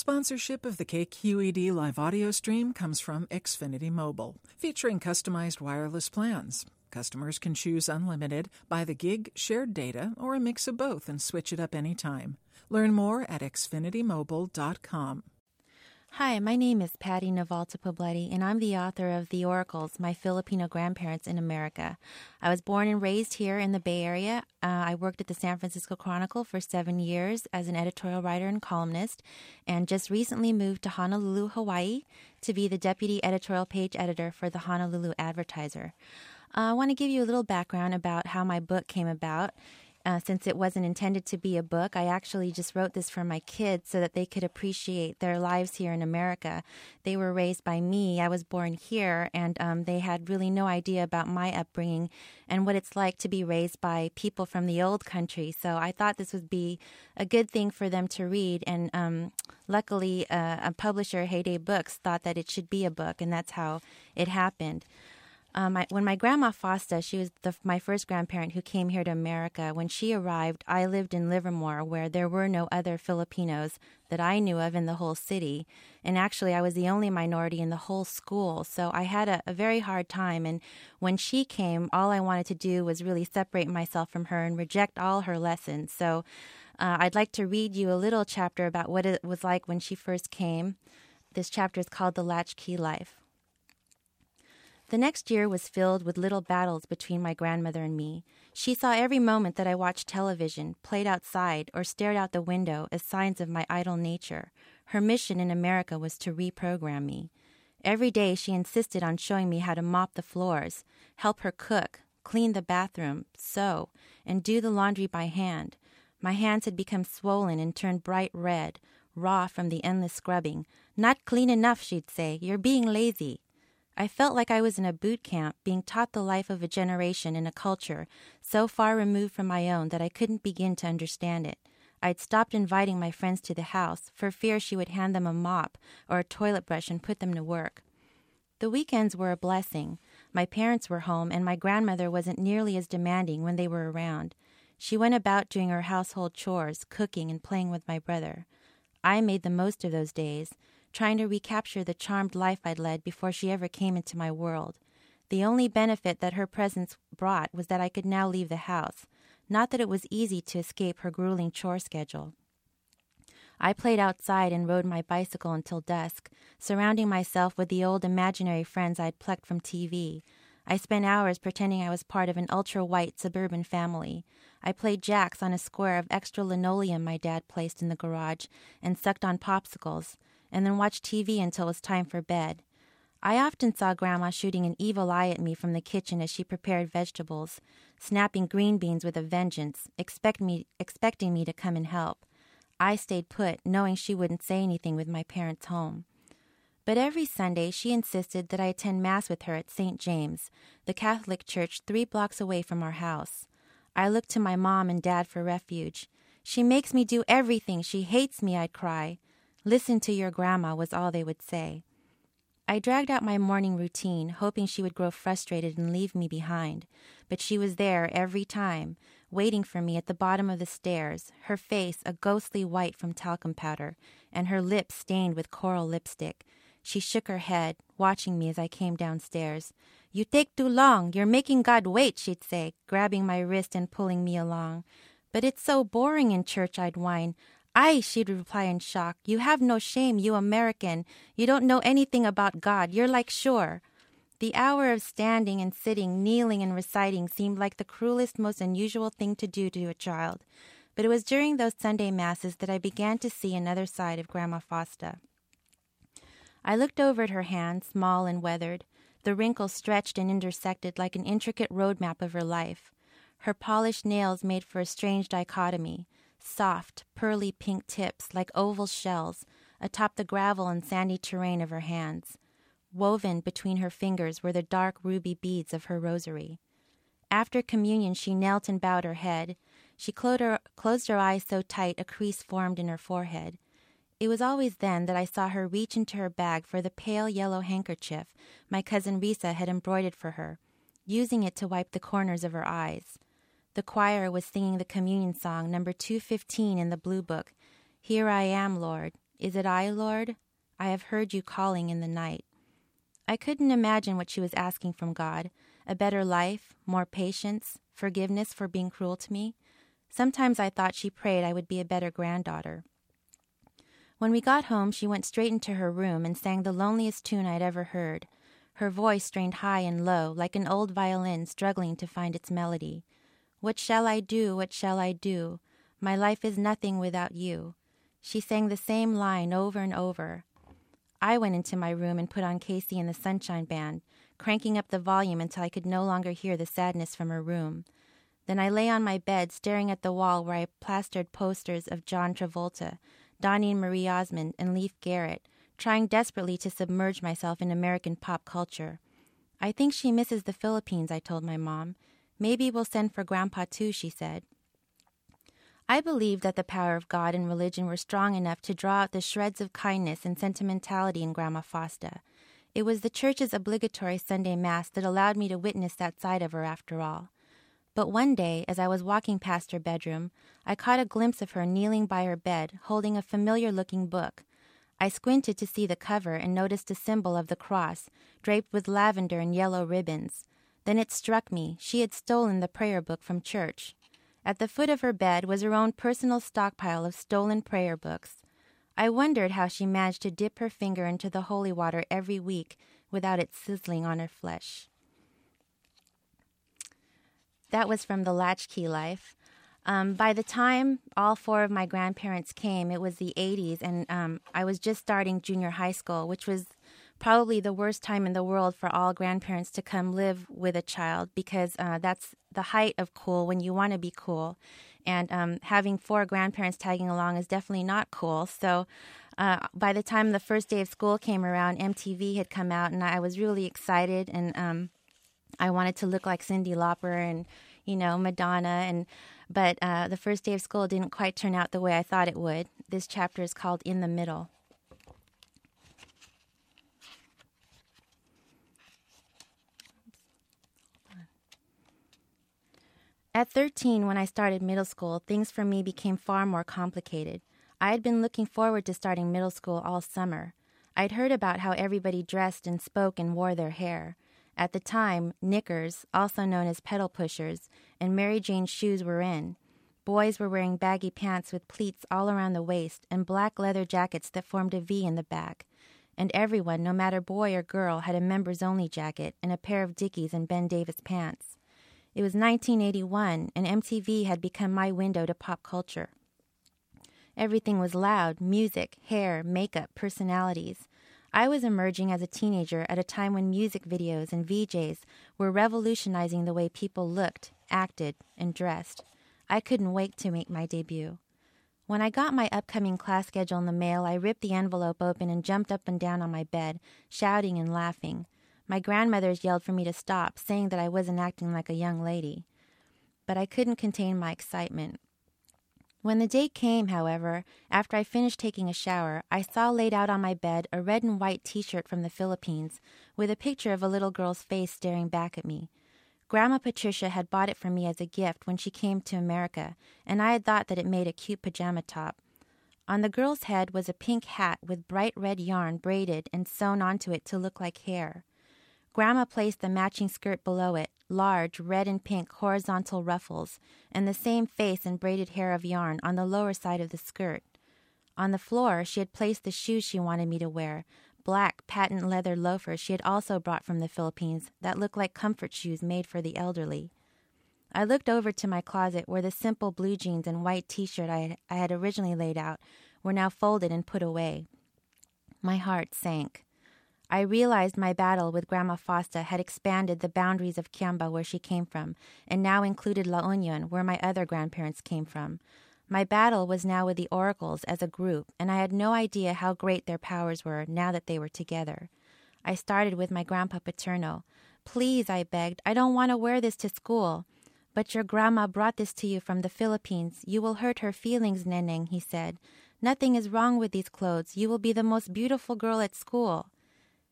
Sponsorship of the KQED live audio stream comes from Xfinity Mobile, featuring customized wireless plans. Customers can choose unlimited, by the gig, shared data, or a mix of both and switch it up anytime. Learn more at xfinitymobile.com. Hi, my name is Pati Navalta Poblete, and I'm the author of The Oracles My Filipino Grandparents in America. I was born and raised here in the Bay Area. Uh, I worked at the San Francisco Chronicle for seven years as an editorial writer and columnist, and just recently moved to Honolulu, Hawaii to be the deputy editorial page editor for the Honolulu Advertiser. Uh, I want to give you a little background about how my book came about. Uh, since it wasn't intended to be a book, I actually just wrote this for my kids so that they could appreciate their lives here in America. They were raised by me. I was born here, and um, they had really no idea about my upbringing and what it's like to be raised by people from the old country. So I thought this would be a good thing for them to read. And um, luckily, uh, a publisher, Heyday Books, thought that it should be a book, and that's how it happened. Um, when my grandma Fausta, she was the, my first grandparent who came here to America. When she arrived, I lived in Livermore, where there were no other Filipinos that I knew of in the whole city. And actually, I was the only minority in the whole school. So I had a, a very hard time. And when she came, all I wanted to do was really separate myself from her and reject all her lessons. So uh, I'd like to read you a little chapter about what it was like when she first came. This chapter is called The Latchkey Life. The next year was filled with little battles between my grandmother and me. She saw every moment that I watched television, played outside, or stared out the window as signs of my idle nature. Her mission in America was to reprogram me. Every day she insisted on showing me how to mop the floors, help her cook, clean the bathroom, sew, and do the laundry by hand. My hands had become swollen and turned bright red, raw from the endless scrubbing. Not clean enough, she'd say. You're being lazy. I felt like I was in a boot camp being taught the life of a generation in a culture so far removed from my own that I couldn't begin to understand it. I'd stopped inviting my friends to the house for fear she would hand them a mop or a toilet brush and put them to work. The weekends were a blessing. My parents were home, and my grandmother wasn't nearly as demanding when they were around. She went about doing her household chores, cooking, and playing with my brother. I made the most of those days trying to recapture the charmed life I'd led before she ever came into my world. The only benefit that her presence brought was that I could now leave the house, not that it was easy to escape her grueling chore schedule. I played outside and rode my bicycle until dusk, surrounding myself with the old imaginary friends I'd plucked from TV. I spent hours pretending I was part of an ultra white suburban family. I played jacks on a square of extra linoleum my dad placed in the garage and sucked on popsicles and then watch TV until it was time for bed. I often saw Grandma shooting an evil eye at me from the kitchen as she prepared vegetables, snapping green beans with a vengeance, expect me, expecting me to come and help. I stayed put, knowing she wouldn't say anything with my parents home. But every Sunday she insisted that I attend Mass with her at St. James, the Catholic church three blocks away from our house. I looked to my mom and dad for refuge. She makes me do everything. She hates me, I'd cry. Listen to your grandma was all they would say. I dragged out my morning routine, hoping she would grow frustrated and leave me behind, but she was there every time, waiting for me at the bottom of the stairs, her face a ghostly white from talcum powder, and her lips stained with coral lipstick. She shook her head, watching me as I came downstairs. You take too long. You're making God wait, she'd say, grabbing my wrist and pulling me along. But it's so boring in church, I'd whine. I, she'd reply in shock. You have no shame, you American. You don't know anything about God. You're like sure. The hour of standing and sitting, kneeling and reciting seemed like the cruelest, most unusual thing to do to a child. But it was during those Sunday masses that I began to see another side of Grandma Fausta. I looked over at her hand, small and weathered, the wrinkles stretched and intersected like an intricate road map of her life. Her polished nails made for a strange dichotomy soft, pearly pink tips like oval shells atop the gravel and sandy terrain of her hands. Woven between her fingers were the dark ruby beads of her rosary. After communion, she knelt and bowed her head. She closed her, closed her eyes so tight a crease formed in her forehead. It was always then that I saw her reach into her bag for the pale yellow handkerchief my cousin Risa had embroidered for her, using it to wipe the corners of her eyes. The choir was singing the communion song, number 215 in the Blue Book Here I am, Lord, Is it I, Lord? I have heard you calling in the night. I couldn't imagine what she was asking from God a better life, more patience, forgiveness for being cruel to me. Sometimes I thought she prayed I would be a better granddaughter. When we got home, she went straight into her room and sang the loneliest tune I'd ever heard. Her voice strained high and low, like an old violin struggling to find its melody. What shall I do? What shall I do? My life is nothing without you. She sang the same line over and over. I went into my room and put on KC and the Sunshine Band, cranking up the volume until I could no longer hear the sadness from her room. Then I lay on my bed, staring at the wall where I plastered posters of John Travolta, Donnie and Marie Osmond, and Leif Garrett, trying desperately to submerge myself in American pop culture. I think she misses the Philippines, I told my mom. Maybe we'll send for Grandpa too, she said. I believed that the power of God and religion were strong enough to draw out the shreds of kindness and sentimentality in Grandma Fausta. It was the church's obligatory Sunday Mass that allowed me to witness that side of her after all. But one day, as I was walking past her bedroom, I caught a glimpse of her kneeling by her bed, holding a familiar looking book. I squinted to see the cover and noticed a symbol of the cross, draped with lavender and yellow ribbons. Then it struck me she had stolen the prayer book from church. At the foot of her bed was her own personal stockpile of stolen prayer books. I wondered how she managed to dip her finger into the holy water every week without it sizzling on her flesh. That was from The Latchkey Life. Um, by the time all four of my grandparents came, it was the 80s, and um, I was just starting junior high school, which was probably the worst time in the world for all grandparents to come live with a child because uh, that's the height of cool when you want to be cool and um, having four grandparents tagging along is definitely not cool. So uh, by the time the first day of school came around, MTV had come out, and I was really excited, and um, I wanted to look like Cyndi Lauper and you know Madonna, and but uh, the first day of school didn't quite turn out the way I thought it would. This chapter is called "In the Middle." At 13, when I started middle school, things for me became far more complicated. I had been looking forward to starting middle school all summer. I'd heard about how everybody dressed and spoke and wore their hair. At the time, knickers, also known as pedal pushers, and Mary Jane shoes were in. Boys were wearing baggy pants with pleats all around the waist and black leather jackets that formed a V in the back. And everyone, no matter boy or girl, had a members only jacket and a pair of Dickies and Ben Davis pants. It was 1981, and MTV had become my window to pop culture. Everything was loud music, hair, makeup, personalities. I was emerging as a teenager at a time when music videos and VJs were revolutionizing the way people looked, acted, and dressed. I couldn't wait to make my debut. When I got my upcoming class schedule in the mail, I ripped the envelope open and jumped up and down on my bed, shouting and laughing. My grandmothers yelled for me to stop, saying that I wasn't acting like a young lady. But I couldn't contain my excitement. When the day came, however, after I finished taking a shower, I saw laid out on my bed a red and white t shirt from the Philippines with a picture of a little girl's face staring back at me. Grandma Patricia had bought it for me as a gift when she came to America, and I had thought that it made a cute pajama top. On the girl's head was a pink hat with bright red yarn braided and sewn onto it to look like hair. Grandma placed the matching skirt below it, large red and pink horizontal ruffles, and the same face and braided hair of yarn on the lower side of the skirt. On the floor, she had placed the shoes she wanted me to wear, black patent leather loafers she had also brought from the Philippines that looked like comfort shoes made for the elderly. I looked over to my closet where the simple blue jeans and white t shirt I, I had originally laid out were now folded and put away. My heart sank. I realized my battle with Grandma Fausta had expanded the boundaries of Kiamba, where she came from, and now included La Union, where my other grandparents came from. My battle was now with the oracles as a group, and I had no idea how great their powers were now that they were together. I started with my Grandpa Paterno. Please, I begged, I don't want to wear this to school. But your grandma brought this to you from the Philippines. You will hurt her feelings, Neneng, he said. Nothing is wrong with these clothes. You will be the most beautiful girl at school.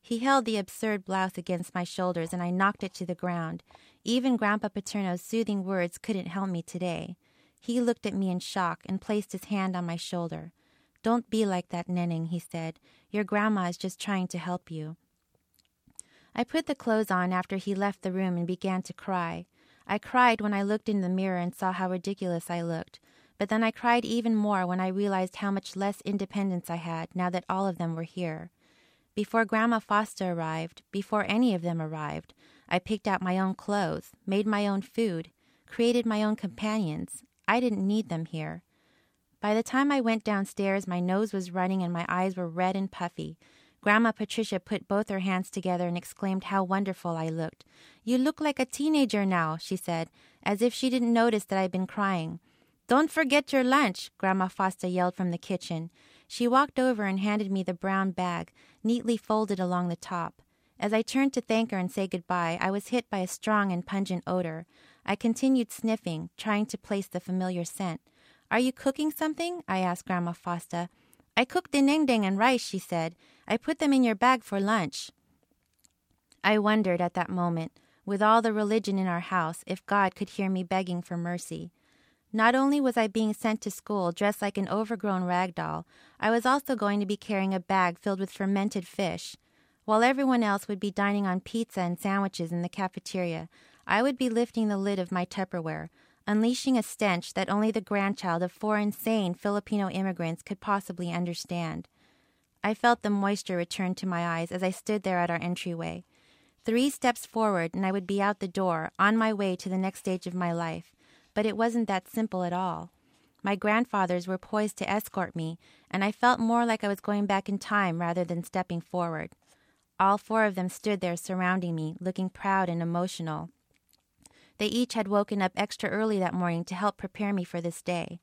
He held the absurd blouse against my shoulders, and I knocked it to the ground. Even Grandpa Paterno's soothing words couldn't help me today. He looked at me in shock and placed his hand on my shoulder. Don't be like that, Neneng, he said. Your grandma is just trying to help you. I put the clothes on after he left the room and began to cry. I cried when I looked in the mirror and saw how ridiculous I looked. But then I cried even more when I realized how much less independence I had now that all of them were here. Before Grandma Fausta arrived, before any of them arrived, I picked out my own clothes, made my own food, created my own companions. I didn't need them here. By the time I went downstairs, my nose was running and my eyes were red and puffy. Grandma Patricia put both her hands together and exclaimed how wonderful I looked. You look like a teenager now, she said, as if she didn't notice that I'd been crying. Don't forget your lunch, Grandma Fausta yelled from the kitchen. She walked over and handed me the brown bag, neatly folded along the top. As I turned to thank her and say goodbye, I was hit by a strong and pungent odor. I continued sniffing, trying to place the familiar scent. Are you cooking something? I asked Grandma Fausta. I cooked dinding and rice, she said. I put them in your bag for lunch. I wondered at that moment, with all the religion in our house, if God could hear me begging for mercy. Not only was I being sent to school dressed like an overgrown rag doll, I was also going to be carrying a bag filled with fermented fish. While everyone else would be dining on pizza and sandwiches in the cafeteria, I would be lifting the lid of my Tupperware, unleashing a stench that only the grandchild of four insane Filipino immigrants could possibly understand. I felt the moisture return to my eyes as I stood there at our entryway. Three steps forward, and I would be out the door, on my way to the next stage of my life. But it wasn't that simple at all. My grandfathers were poised to escort me, and I felt more like I was going back in time rather than stepping forward. All four of them stood there surrounding me, looking proud and emotional. They each had woken up extra early that morning to help prepare me for this day.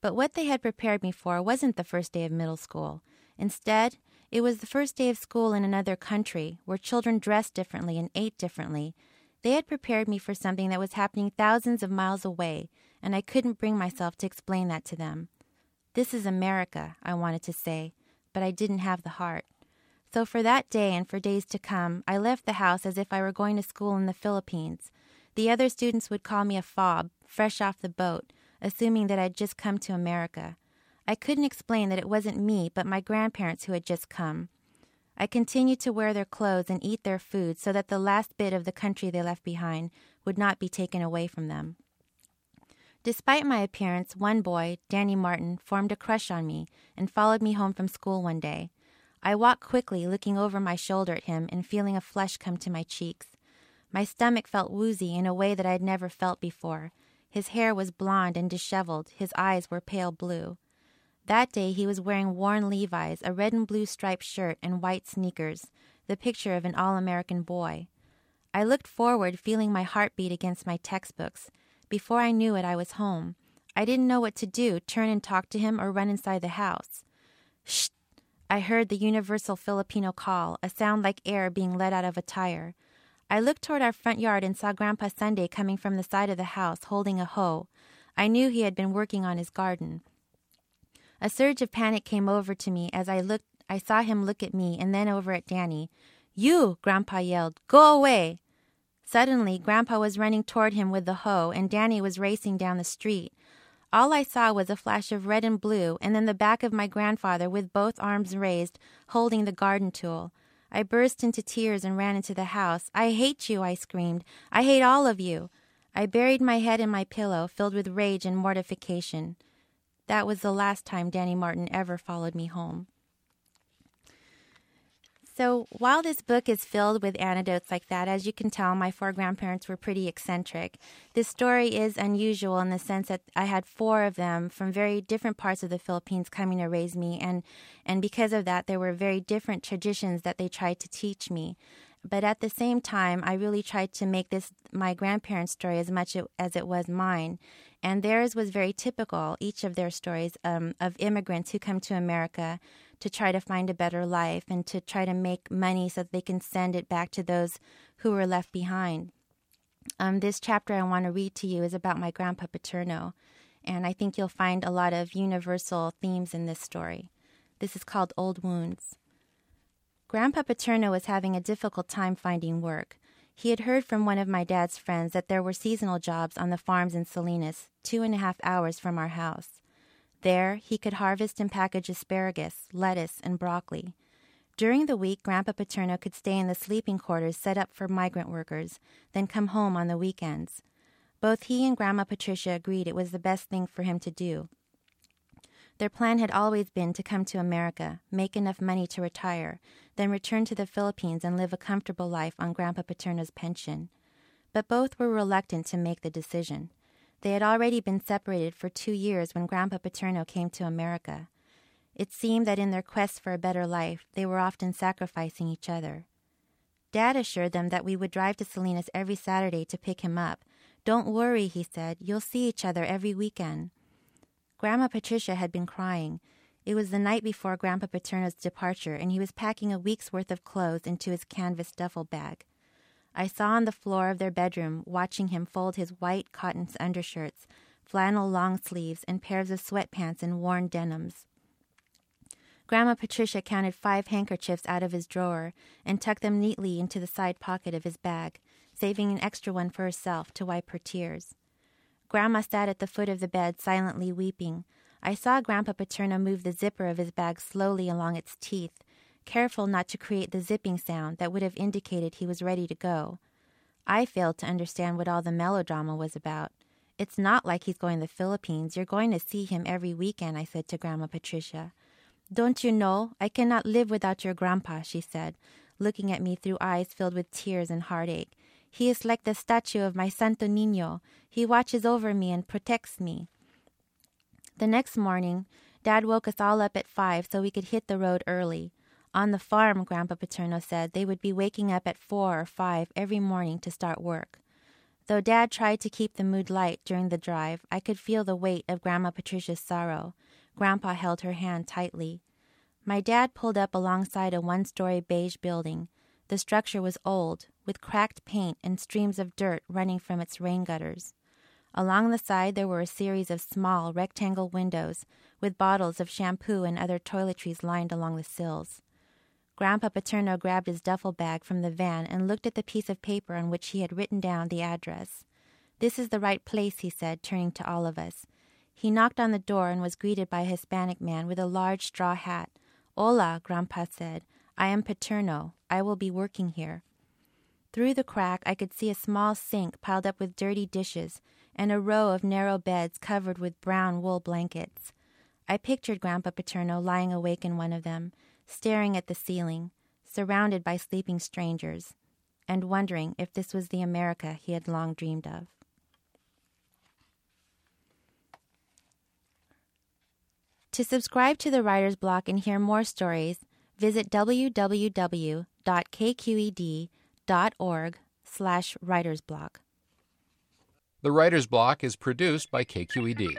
But what they had prepared me for wasn't the first day of middle school. Instead, it was the first day of school in another country, where children dressed differently and ate differently. They had prepared me for something that was happening thousands of miles away, and I couldn't bring myself to explain that to them. This is America, I wanted to say, but I didn't have the heart. So for that day and for days to come, I left the house as if I were going to school in the Philippines. The other students would call me a fob, fresh off the boat, assuming that I'd just come to America. I couldn't explain that it wasn't me, but my grandparents who had just come. I continued to wear their clothes and eat their food so that the last bit of the country they left behind would not be taken away from them. Despite my appearance, one boy, Danny Martin, formed a crush on me and followed me home from school one day. I walked quickly, looking over my shoulder at him and feeling a flush come to my cheeks. My stomach felt woozy in a way that I had never felt before. His hair was blond and disheveled, his eyes were pale blue. That day he was wearing worn Levi's, a red and blue striped shirt, and white sneakers, the picture of an all American boy. I looked forward, feeling my heart beat against my textbooks. Before I knew it, I was home. I didn't know what to do turn and talk to him or run inside the house. Shh! I heard the universal Filipino call, a sound like air being let out of a tire. I looked toward our front yard and saw Grandpa Sunday coming from the side of the house holding a hoe. I knew he had been working on his garden. A surge of panic came over to me as I looked I saw him look at me and then over at Danny. You, Grandpa yelled, go away. Suddenly, Grandpa was running toward him with the hoe, and Danny was racing down the street. All I saw was a flash of red and blue, and then the back of my grandfather with both arms raised, holding the garden tool. I burst into tears and ran into the house. I hate you, I screamed. I hate all of you. I buried my head in my pillow, filled with rage and mortification. That was the last time Danny Martin ever followed me home. So, while this book is filled with anecdotes like that, as you can tell, my four grandparents were pretty eccentric. This story is unusual in the sense that I had four of them from very different parts of the Philippines coming to raise me, and, and because of that, there were very different traditions that they tried to teach me. But at the same time, I really tried to make this my grandparents' story as much as it was mine. And theirs was very typical, each of their stories, um, of immigrants who come to America to try to find a better life and to try to make money so that they can send it back to those who were left behind. Um, this chapter I want to read to you is about my grandpa Paterno, and I think you'll find a lot of universal themes in this story. This is called Old Wounds. Grandpa Paterno was having a difficult time finding work. He had heard from one of my dad's friends that there were seasonal jobs on the farms in Salinas, two and a half hours from our house. There, he could harvest and package asparagus, lettuce, and broccoli. During the week, Grandpa Paterno could stay in the sleeping quarters set up for migrant workers, then come home on the weekends. Both he and Grandma Patricia agreed it was the best thing for him to do. Their plan had always been to come to America, make enough money to retire, then return to the Philippines and live a comfortable life on Grandpa Paterno's pension. But both were reluctant to make the decision. They had already been separated for two years when Grandpa Paterno came to America. It seemed that in their quest for a better life, they were often sacrificing each other. Dad assured them that we would drive to Salinas every Saturday to pick him up. Don't worry, he said. You'll see each other every weekend. Grandma Patricia had been crying. It was the night before Grandpa Paterno's departure, and he was packing a week's worth of clothes into his canvas duffel bag. I saw on the floor of their bedroom, watching him fold his white cotton undershirts, flannel long sleeves, and pairs of sweatpants and worn denims. Grandma Patricia counted five handkerchiefs out of his drawer and tucked them neatly into the side pocket of his bag, saving an extra one for herself to wipe her tears. Grandma sat at the foot of the bed, silently weeping. I saw Grandpa Paterno move the zipper of his bag slowly along its teeth, careful not to create the zipping sound that would have indicated he was ready to go. I failed to understand what all the melodrama was about. It's not like he's going to the Philippines. You're going to see him every weekend, I said to Grandma Patricia. Don't you know? I cannot live without your grandpa, she said, looking at me through eyes filled with tears and heartache. He is like the statue of my Santo Nino. He watches over me and protects me. The next morning, Dad woke us all up at five so we could hit the road early. On the farm, Grandpa Paterno said, they would be waking up at four or five every morning to start work. Though Dad tried to keep the mood light during the drive, I could feel the weight of Grandma Patricia's sorrow. Grandpa held her hand tightly. My dad pulled up alongside a one story beige building. The structure was old, with cracked paint and streams of dirt running from its rain gutters. Along the side, there were a series of small rectangle windows with bottles of shampoo and other toiletries lined along the sills. Grandpa Paterno grabbed his duffel bag from the van and looked at the piece of paper on which he had written down the address. This is the right place, he said, turning to all of us. He knocked on the door and was greeted by a Hispanic man with a large straw hat. Hola, Grandpa said. I am Paterno. I will be working here. Through the crack, I could see a small sink piled up with dirty dishes and a row of narrow beds covered with brown wool blankets. I pictured Grandpa Paterno lying awake in one of them, staring at the ceiling, surrounded by sleeping strangers, and wondering if this was the America he had long dreamed of. To subscribe to the Writer's Block and hear more stories, visit www.kqed.org slash writersblock. The Writer's Block is produced by KQED.